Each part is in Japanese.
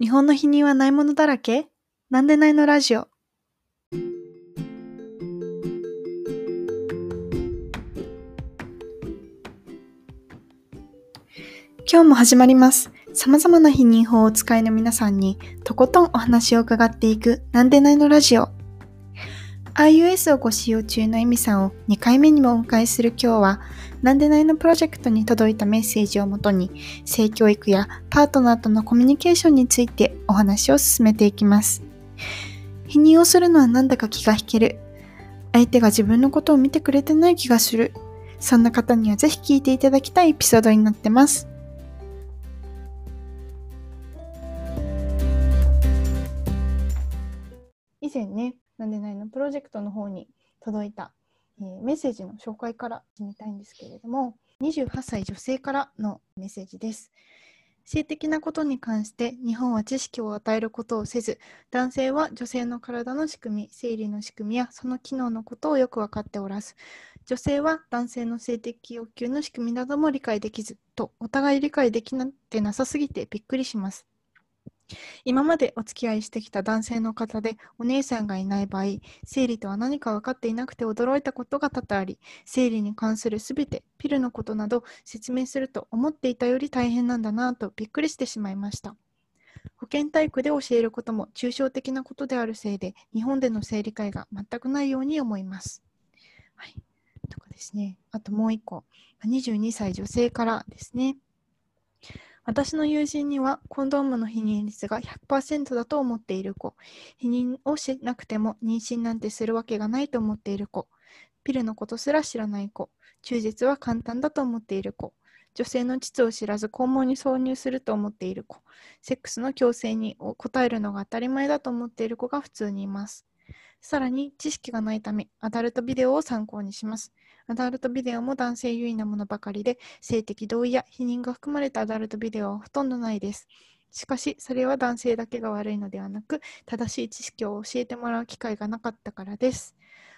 日本の否認はないものだらけ？なんでないのラジオ？今日も始まります。様々な否認法をお使いの皆さんにとことんお話を伺っていくなんでないのラジオ。iOS をご使用中のエミさんを2回目にもお迎えする今日は、なんでないのプロジェクトに届いたメッセージをもとに、性教育やパートナーとのコミュニケーションについてお話を進めていきます。否認をするのはなんだか気が引ける。相手が自分のことを見てくれてない気がする。そんな方にはぜひ聞いていただきたいエピソードになってます。以前ね、なんでないの？プロジェクトの方に届いた、えーメッセージの紹介から始めたいんですけれども、28歳女性からのメッセージです。性的なことに関して日本は知識を与えることをせず、男性は女性の体の仕組み、生理の仕組みやその機能のことをよく分かっておらず、女性は男性の性的欲求の仕組みなども理解できず、とお互い理解できなってなさすぎてびっくりします。今までお付き合いしてきた男性の方でお姉さんがいない場合、生理とは何か分かっていなくて驚いたことが多々あり、生理に関するすべて、ピルのことなど説明すると思っていたより大変なんだなとびっくりしてしまいました。保健体育で教えることも抽象的なことであるせいで、日本での性理解が全くないように思います。はい。とかですね。あともう一個。22歳女性からですね。私の友人にはコンドームの避妊率が100%だと思っている子、避妊をしなくても妊娠なんてするわけがないと思っている子、ピルのことすら知らない子、中絶は簡単だと思っている子、女性の膣を知らず肛門に挿入すると思っている子、セックスの強制に応えるのが当たり前だと思っている子が普通にいます。さらに知識がないため、アダルトビデオを参考にします。アダルトビデオも男性優位なものばかりで、性的同意や否認が含まれたアダルトビデオはほとんどないです。しかし、それは男性だけが悪いのではなく、正しい知識を教えてもらう機会がなかったからです。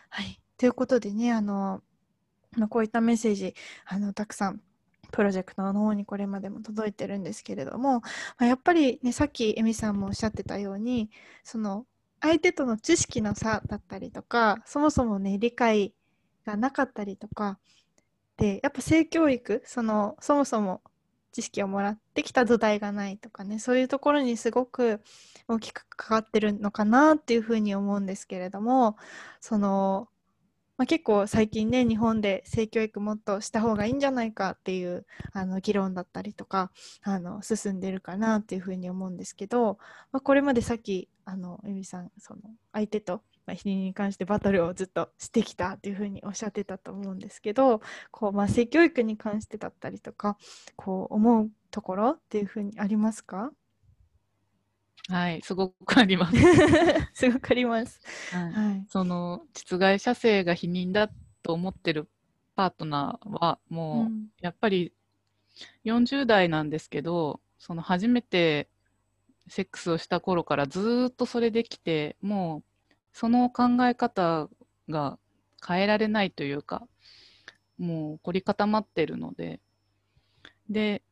はい。ということでね、あの、まあこういったメッセージ、あの、たくさん、プロジェクトの方にこれまでも届いてるんですけれども、まあやっぱりね、さっきエミさんもおっしゃってたように、その、相手との知識の差だったりとか、そもそもね、理解がなかったりとか、で、やっぱ性教育、その、そもそも知識をもらってきた土台がないとかね、そういうところにすごく大きく関わってるのかなっていうふうに思うんですけれども、その、まあ、結構最近ね、日本で性教育もっとした方がいいんじゃないかっていうあの議論だったりとか、あの進んでるかなっていうふうに思うんですけど、まあ、これまでさっき、あの、ゆみさん、その相手と、まあ、否認に関してバトルをずっとしてきたっていうふうにおっしゃってたと思うんですけど、こう、まあ、性教育に関してだったりとか、こう、思うところっていうふうにありますか？はい、すごくあります。すごくあります。はいはい。その実害者性が否認だと思ってるパートナーはもう、うんやっぱり40代なんですけどその初めてセックスをした頃からずーっとそれできてもうその考え方が変えられないというかもう凝り固まってるので。で、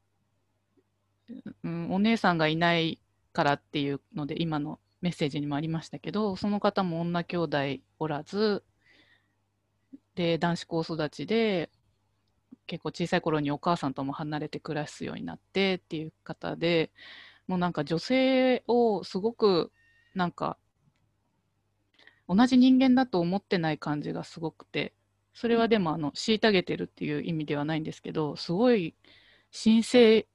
うん、お姉さんがいないからっていうので今のメッセージにもありましたけどその方も女兄弟おらずで男子校育ちで結構小さい頃にお母さんとも離れて暮らすようになってっていう方でもうなんか女性をすごくなんか同じ人間だと思ってない感じがすごくてそれはでもあの虐げてるっていう意味ではないんですけどすごい神聖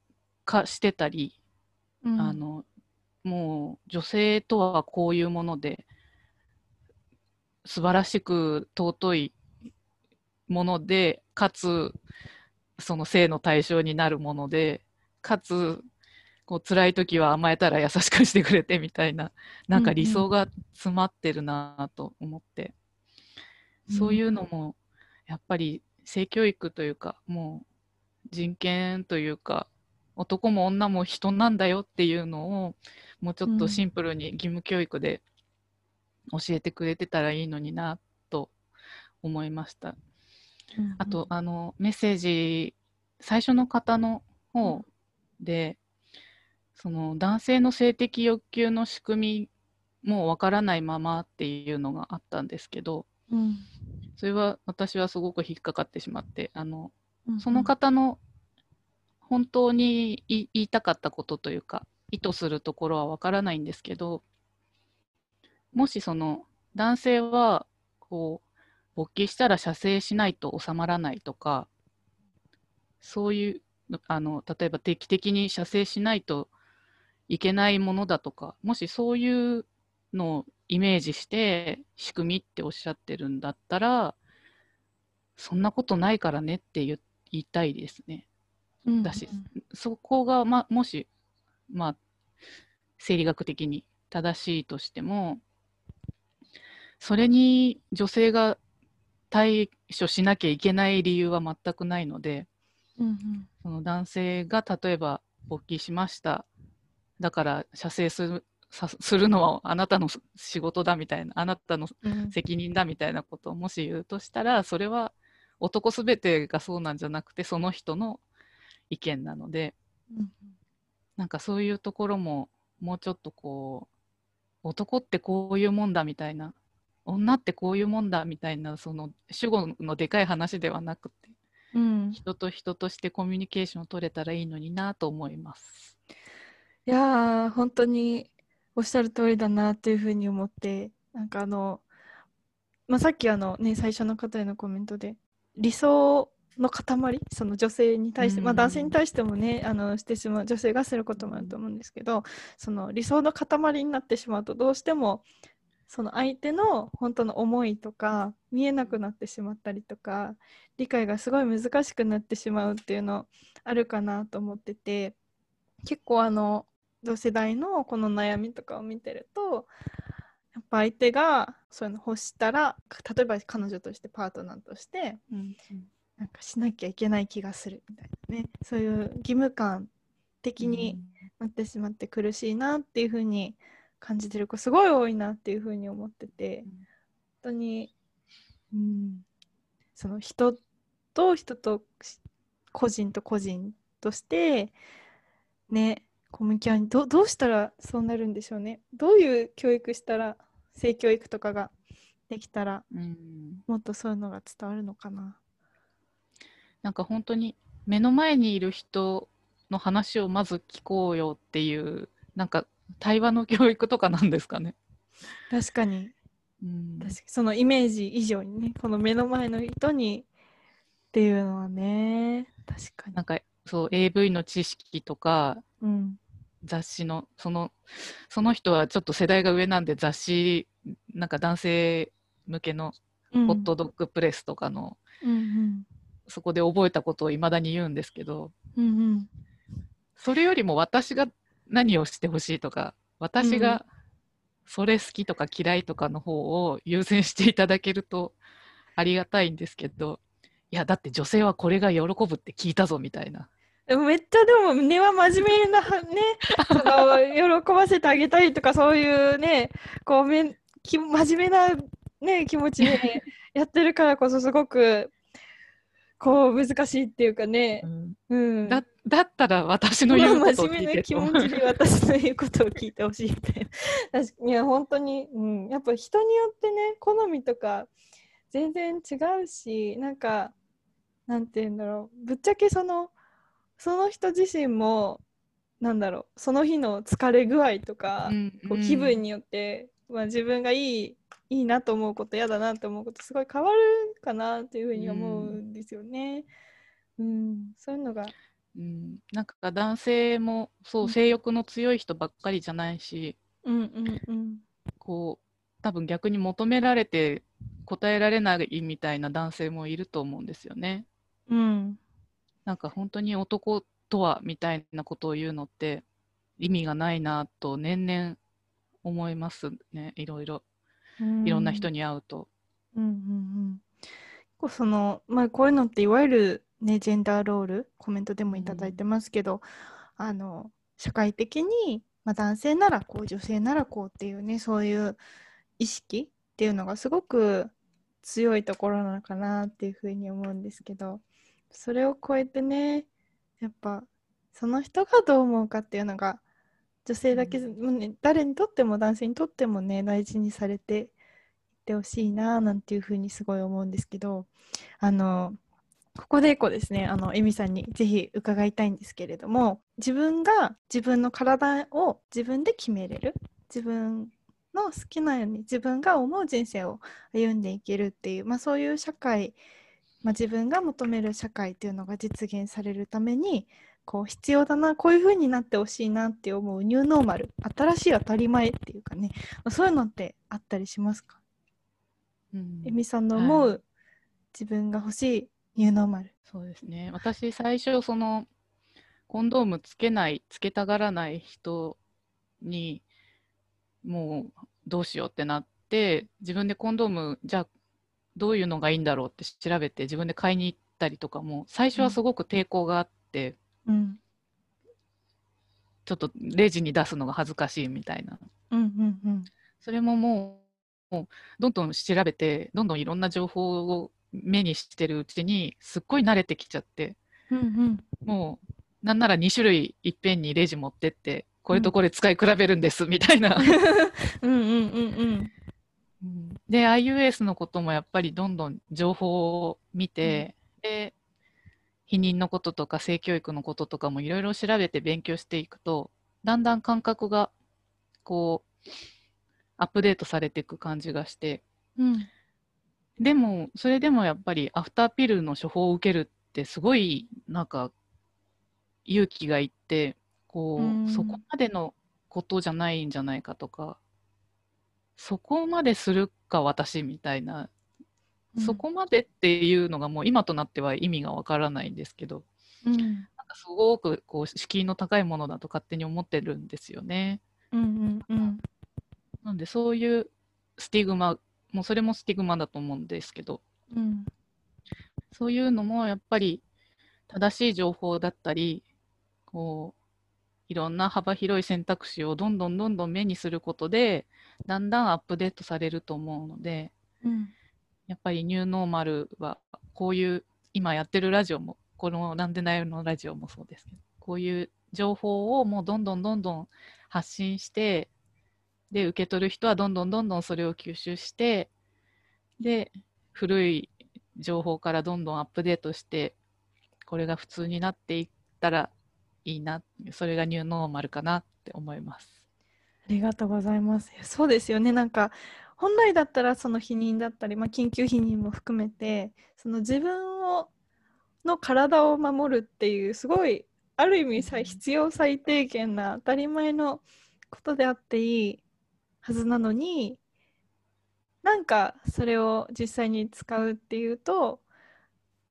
化してたりうん。あのもう女性とはこういうもので素晴らしく尊いものでかつその性の対象になるものでかつこう辛い時は甘えたら優しくしてくれてみたいななんか理想が詰まってるなと思って、そういうのもやっぱり性教育というかもう人権というか男も女も人なんだよっていうのをもうちょっとシンプルに義務教育で教えてくれてたらいいのになと思いました。うんあと、あのメッセージ最初の方の方で、その男性の性的欲求の仕組みもわからないままっていうのがあったんですけど、うん。それは私はすごく引っかかってしまって、あのうんその方の本当に言い言いたかったことというか意図するところはわからないんですけどもしその男性はこう勃起したら射精しないと収まらないとかそういうあの例えば定期的に射精しないといけないものだとかもしそういうのをイメージして仕組みっておっしゃってるんだったらそんなことないからねって言言いたいですね。うん。だしそこが、ま、もし、まあ、生理学的に正しいとしても、それに女性が対処しなきゃいけない理由は全くないので、うんうん。その男性が例えば勃起しました、だから射精するさするのはあなたの仕事だみたいな、あなたのうん。責任だみたいなことをもし言うとしたら、それは男すべてがそうなんじゃなくて、その人の意見なので、うん。なんかそういうところももうちょっとこう男ってこういうもんだみたいな女ってこういうもんだみたいなその主語のでかい話ではなくてうん。人と人としてコミュニケーションを取れたらいいのになと思います。いやー本当におっしゃる通りだなっていうふうに思ってなんかあの、まあ、さっきあのね最初の方へのコメントで理想の塊その女性に対して、まあ、うん男性に対してもねあのしてしまう女性がすることもあると思うんですけどその理想の塊になってしまうとどうしてもその相手の本当の思いとか見えなくなってしまったりとか理解がすごい難しくなってしまうっていうのあるかなと思ってて結構あの同世代のこの悩みとかを見てるとやっぱ相手がそういうの欲したら例えば彼女としてパートナーとしてなんかしなきゃいけない気がするみたいなね。そういう義務感的になってしまって苦しいなっていう風に感じてる子すごい多いなっていう風に思ってて本当に、うん、その人と人とし個人と個人としてねコミュニケーションどどうしたらそうなるんでしょうね。どういう教育したら性教育とかができたらうん。もっとそういうのが伝わるのかな。なんか本当に目の前にいる人の話をまず聞こうよっていうなんか対話の教育とかなんですかね。確かに。うん。確かに。そのイメージ以上にねこの目の前の人にっていうのはね。確かに。なんかそう AV の知識とかうん雑誌のそのその人はちょっと世代が上なんで雑誌なんか男性向けのうん。ホットドッグプレスとかの、うんうん。そこで覚えたことをいまだに言うんですけどうんうん。それよりも私が何をしてほしいとか私うんがそれ好きとか嫌いとかの方を優先していただけるとありがたいんですけどいやだって女性はこれが喜ぶって聞いたぞみたいな。めっちゃでも根は真面目なはね その喜ばせてあげたいとかそういうねこうめんき真面目な、ね、気持ちで やってるからこそすごくこう難しいっていうかね、うん、だだったら私の言うことを聞いて真面目な気と持ちで私の言うことを聞いてほしいみたいな。いや本当に、うん、やっぱ人によってね好みとか全然違うしなんかなんて言うんだろう。ぶっちゃけそのその人自身もなんだろうその日の疲れ具合とか、こう気分によって、まあ、自分がいいいいなと思うこと嫌だなと思うことすごい変わるかなっていうふうに思うんですよね。うん、そういうのが。うん、なんか男性もそううん。性欲の強い人ばっかりじゃないしうんうんうん。こう多分逆に求められて答えられないみたいな男性もいると思うんですよね。うんなんか本当に男とはみたいなことを言うのって意味がないなと年々思いますねいろいろいろんな人に。に会うと。うんうんうん、結構その、まあ、こういうのっていわゆる、ね、ジェンダーロールコメントでもいただいてますけど、あの社会的に、まあ、男性ならこう女性ならこうっていうねそういう意識っていうのがすごく強いところなのかなっていうふうに思うんですけどそれを超えてねやっぱその人がどう思うかっていうのが女性だけ、もうね、誰にとっても男性にとってもね大事にされていってほしいななんていうふうにすごい思うんですけどあのここでこうですねあのエミさんにぜひ伺いたいんですけれども自分が自分の体を自分で決めれる自分の好きなように自分が思う人生を歩んでいけるっていう、まあ、そういう社会、まあ、自分が求める社会っていうのが実現されるためにこう必要だなこういう風になってほしいなって思うニューノーマル新しい当たり前っていうかねそういうのってあったりしますか、うん、えみさんの思う、はい、自分が欲しいニューノーマル。そうですね。私最初そのコンドームつけないつけたがらない人にもうどうしようってなって自分でコンドームじゃあどういうのがいいんだろうって調べて自分で買いに行ったりとかも最初はすごく抵抗があって、うん、ちょっとレジに出すのが恥ずかしいみたいな、うんうんうん、それももうどんどん調べてどんどんいろんな情報を目にしてるうちにすっごい慣れてきちゃって、うんうん、もうなんなら2種類いっぺんにレジ持ってってこれとこれ使い比べるんですみたいな。うんうんうんうん。で IUS のこともやっぱりどんどん情報を見て、うん、で避妊のこととか性教育のこととかもいろいろ調べて勉強していくとだんだん感覚がこうアップデートされていく感じがして、うん、でもそれでもやっぱりアフターピルの処方を受けるってすごいなんか勇気がいってこう、うん、そこまでのことじゃないんじゃないかとかそこまでするか私みたいな、うん、そこまでっていうのがもう今となっては意味がわからないんですけど、うん、なんかすごくこう敷居の高いものだと勝手に思ってるんですよね。うんうんうん、なんでそういうスティグマもうそれもスティグマだと思うんですけど、うん、そういうのもやっぱり正しい情報だったりこういろんな幅広い選択肢をどんどんどんどん目にすることでだんだんアップデートされると思うので、うん、やっぱりニューノーマルはこういう今やってるラジオもこの「なんでないのラジオ」もそうですけどこういう情報をもうどんどんどんどん発信してで受け取る人はどんどんどんどんそれを吸収してで古い情報からどんどんアップデートしてこれが普通になっていったらいいなそれがニューノーマルかなって思います。ありがとうございます。そうですよね。なんか本来だったらその避妊だったり、まあ、緊急避妊も含めてその自分をの体を守るっていうすごいある意味さ必要最低限な当たり前のことであっていいはずなのになんかそれを実際に使うっていうと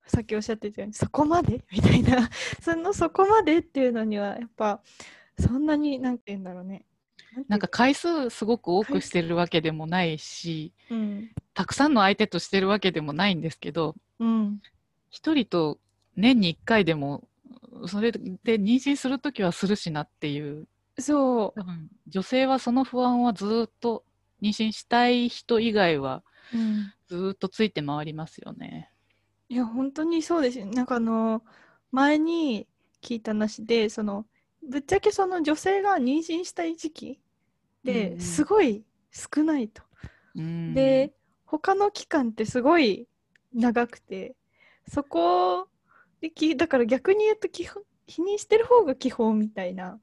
さっきおっしゃってたようにそこまで？みたいな。そのそこまでっていうのにはやっぱそんなに何て言うんだろうね。なんか回数すごく多くしてるわけでもないし、うん、たくさんの相手としてるわけでもないんですけど、うん、1人と年に1回でもそれで妊娠する時はするしなっていう。そう。多分女性はその不安はずっと妊娠したい人以外はずっとついて回りますよね。いや本当にそうですなんかあの前に聞いた話でそのぶっちゃけその女性が妊娠したい時期ですごい少ないと。うん、で他の期間ってすごい長くてそこできだから逆に言うと基本否認してる方が基本みたいな、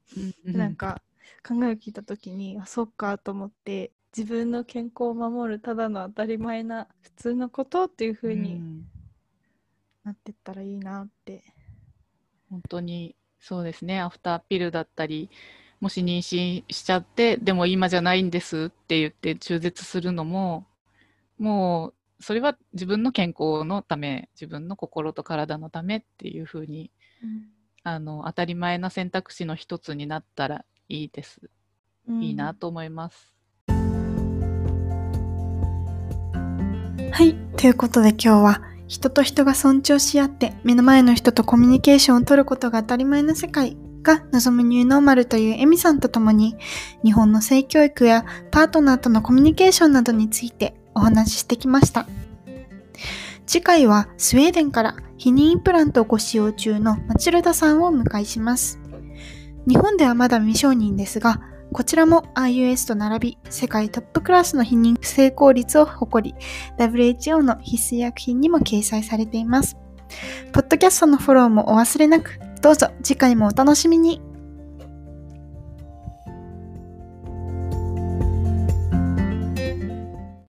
うん、なんか考えを聞いた時にあそっかと思って自分の健康を守るただの当たり前な普通のことっていう風になってったらいいなって。本当にそうですね。アフターピルだったりもし妊娠しちゃってでも今じゃないんですって言って中絶するのももうそれは自分の健康のため自分の心と体のためっていうふうに、うん、あの当たり前な選択肢の一つになったらいいです、うん、いいなと思います。はい。ということで今日は人と人が尊重し合って目の前の人とコミュニケーションを取ることが当たり前の世界が望むニューノーマルというエミさんと共に日本の性教育やパートナーとのコミュニケーションなどについてお話ししてきました。次回はスウェーデンから避妊インプラントをご使用中のマチルダさんをお迎えします。日本ではまだ未承認ですが、こちらも IUS と並び世界トップクラスの避妊成功率を誇り、WHO の必須薬品にも掲載されています。ポッドキャストのフォローもお忘れなく、どうぞ次回もお楽しみに。